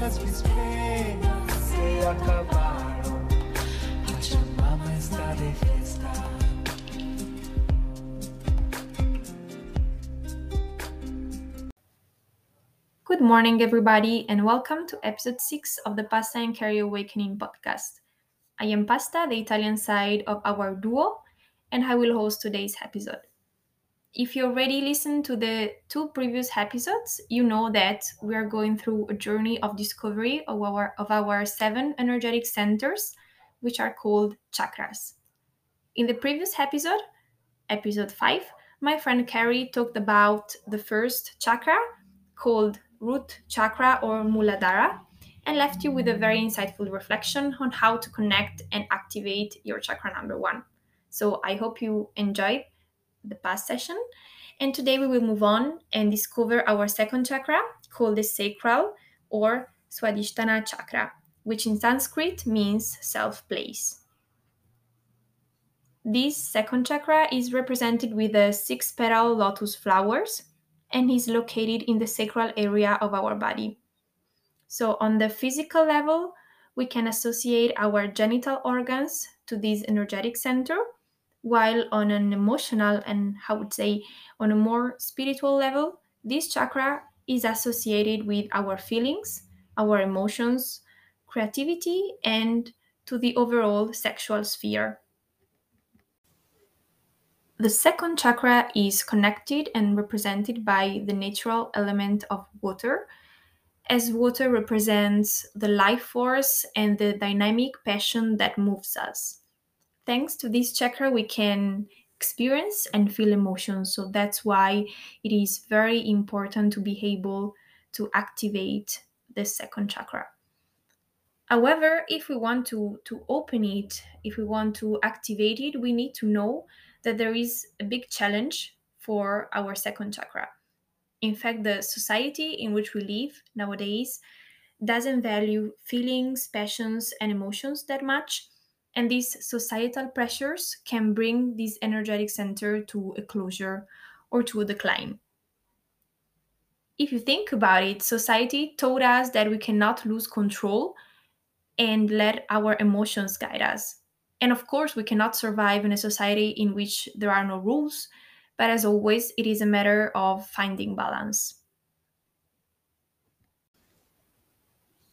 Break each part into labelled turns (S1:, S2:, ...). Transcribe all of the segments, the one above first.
S1: Se acabaram. Pachamama está de.
S2: Good morning, everybody, and welcome to episode 6 of the Pasta and Carry Awakening podcast. I am Pasta, the Italian side of our duo, and I will host today's episode. If you already listened to the two previous episodes, you know that we are going through a journey of discovery of our, of our seven energetic centers, which are called chakras. In the previous episode, episode 5, my friend Carrie talked about the first chakra called root chakra or Muladhara and left you with a very insightful reflection on how to connect and activate your chakra number one. So I hope you enjoyed the past session. And today we will move on and discover our second chakra called the sacral or Swadhisthana chakra, which in Sanskrit means self place. This second chakra is represented with the six petal lotus flowers and is located in the sacral area of our body. So, on the physical level, we can associate our genital organs to this energetic center while on an emotional and I would say on a more spiritual level, this chakra is associated with our feelings, our emotions, creativity, and to the overall sexual sphere. The second chakra is connected and represented by the natural element of water, as water represents the life force and the dynamic passion that moves us thanks to this chakra, we can experience and feel emotions. So that's why it is very important to be able to activate the second chakra. However, if we want to, to open it, if we want to activate it, we need to know that there is a big challenge for our second chakra. In fact, the society in which we live nowadays doesn't value feelings, passions, and emotions that much and these societal pressures can bring this energetic center to a closure or to a decline. If you think about it, society taught us that we cannot lose control and let our emotions guide us. And of course, we cannot survive in a society in which there are no rules, but as always, it is a matter of finding balance.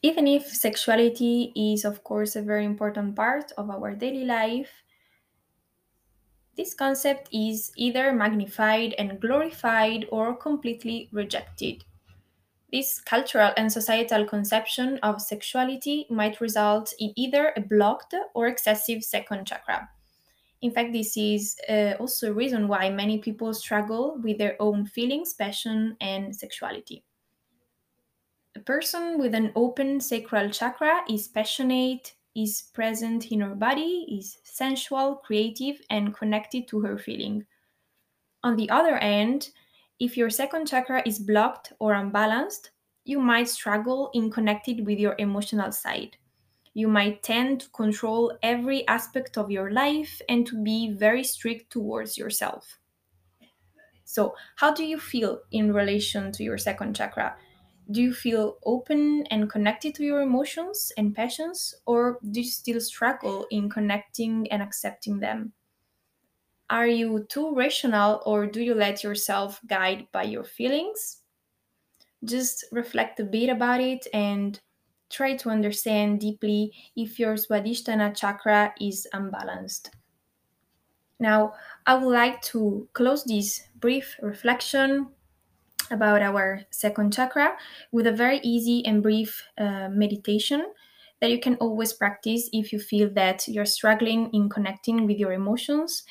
S2: Even if sexuality is, of course, a very important part of our daily life, this concept is either magnified and glorified or completely rejected. This cultural and societal conception of sexuality might result in either a blocked or excessive second chakra. In fact, this is uh, also a reason why many people struggle with their own feelings, passion, and sexuality. A person with an open sacral chakra is passionate, is present in her body, is sensual, creative, and connected to her feeling. On the other hand, if your second chakra is blocked or unbalanced, you might struggle in connecting with your emotional side. You might tend to control every aspect of your life and to be very strict towards yourself. So, how do you feel in relation to your second chakra? Do you feel open and connected to your emotions and passions, or do you still struggle in connecting and accepting them? Are you too rational, or do you let yourself guide by your feelings? Just reflect a bit about it and try to understand deeply if your Swadhisthana chakra is unbalanced. Now, I would like to close this brief reflection about our second chakra with a very easy and brief uh, meditation that you can always practice if you feel that you're struggling in connecting with your emotions,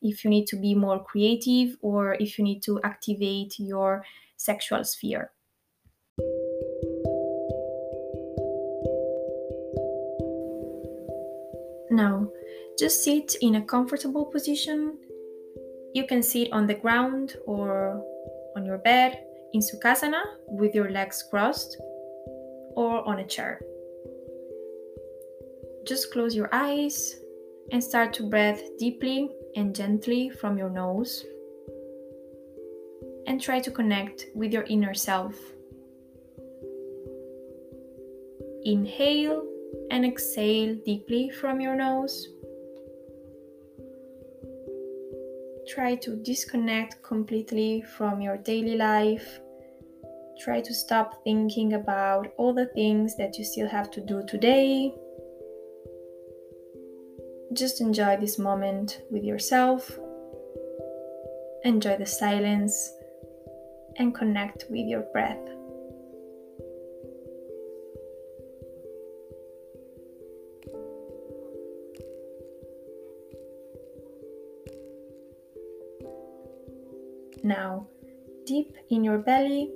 S2: if you need to be more creative, or if you need to activate your sexual sphere. Now, just sit in a comfortable position. You can sit on the ground or on your bed, in Sukhasana with your legs crossed, or on a chair. Just close your eyes and start to breathe deeply and gently from your nose. And try to connect with your inner self. Inhale and exhale deeply from your nose. Try to disconnect completely from your daily life. Try to stop thinking about all the things that you still have to do today. Just enjoy this moment with yourself. Enjoy the silence and connect with your breath. Now, deep in your belly,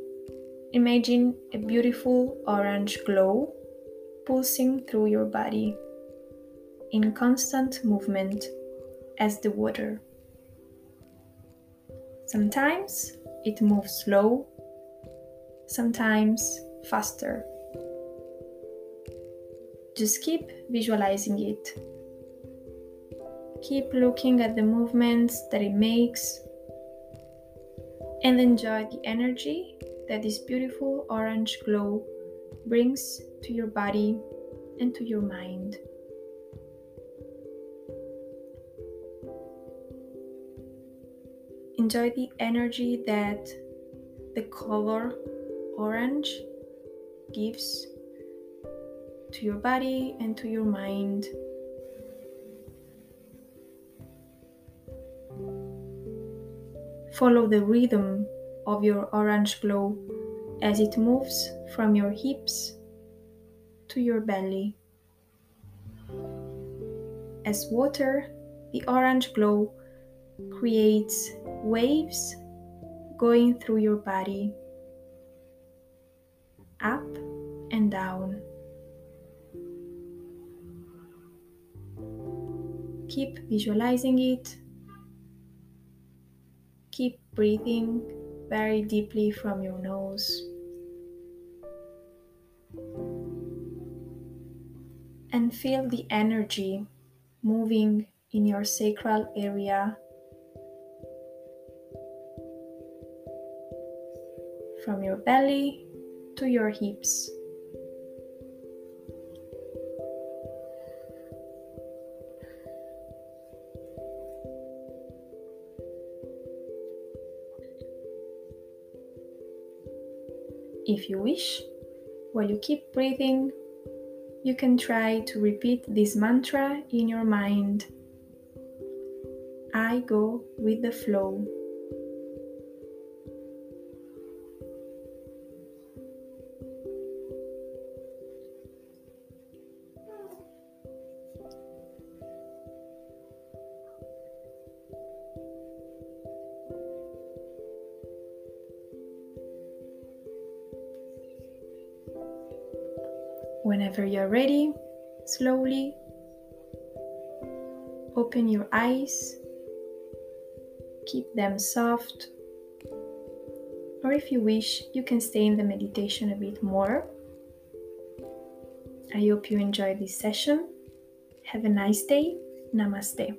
S2: imagine a beautiful orange glow pulsing through your body in constant movement as the water. Sometimes it moves slow, sometimes faster. Just keep visualizing it. Keep looking at the movements that it makes and enjoy the energy that this beautiful orange glow brings to your body and to your mind. Enjoy the energy that the color orange gives to your body and to your mind. Follow the rhythm of your orange glow as it moves from your hips to your belly. As water, the orange glow creates waves going through your body, up and down. Keep visualizing it breathing very deeply from your nose. And feel the energy moving in your sacral area from your belly to your hips. If you wish, while you keep breathing, you can try to repeat this mantra in your mind I go with the flow. Whenever you're ready, slowly open your eyes, keep them soft, or if you wish, you can stay in the meditation a bit more. I hope you enjoyed this session. Have a nice day. Namaste.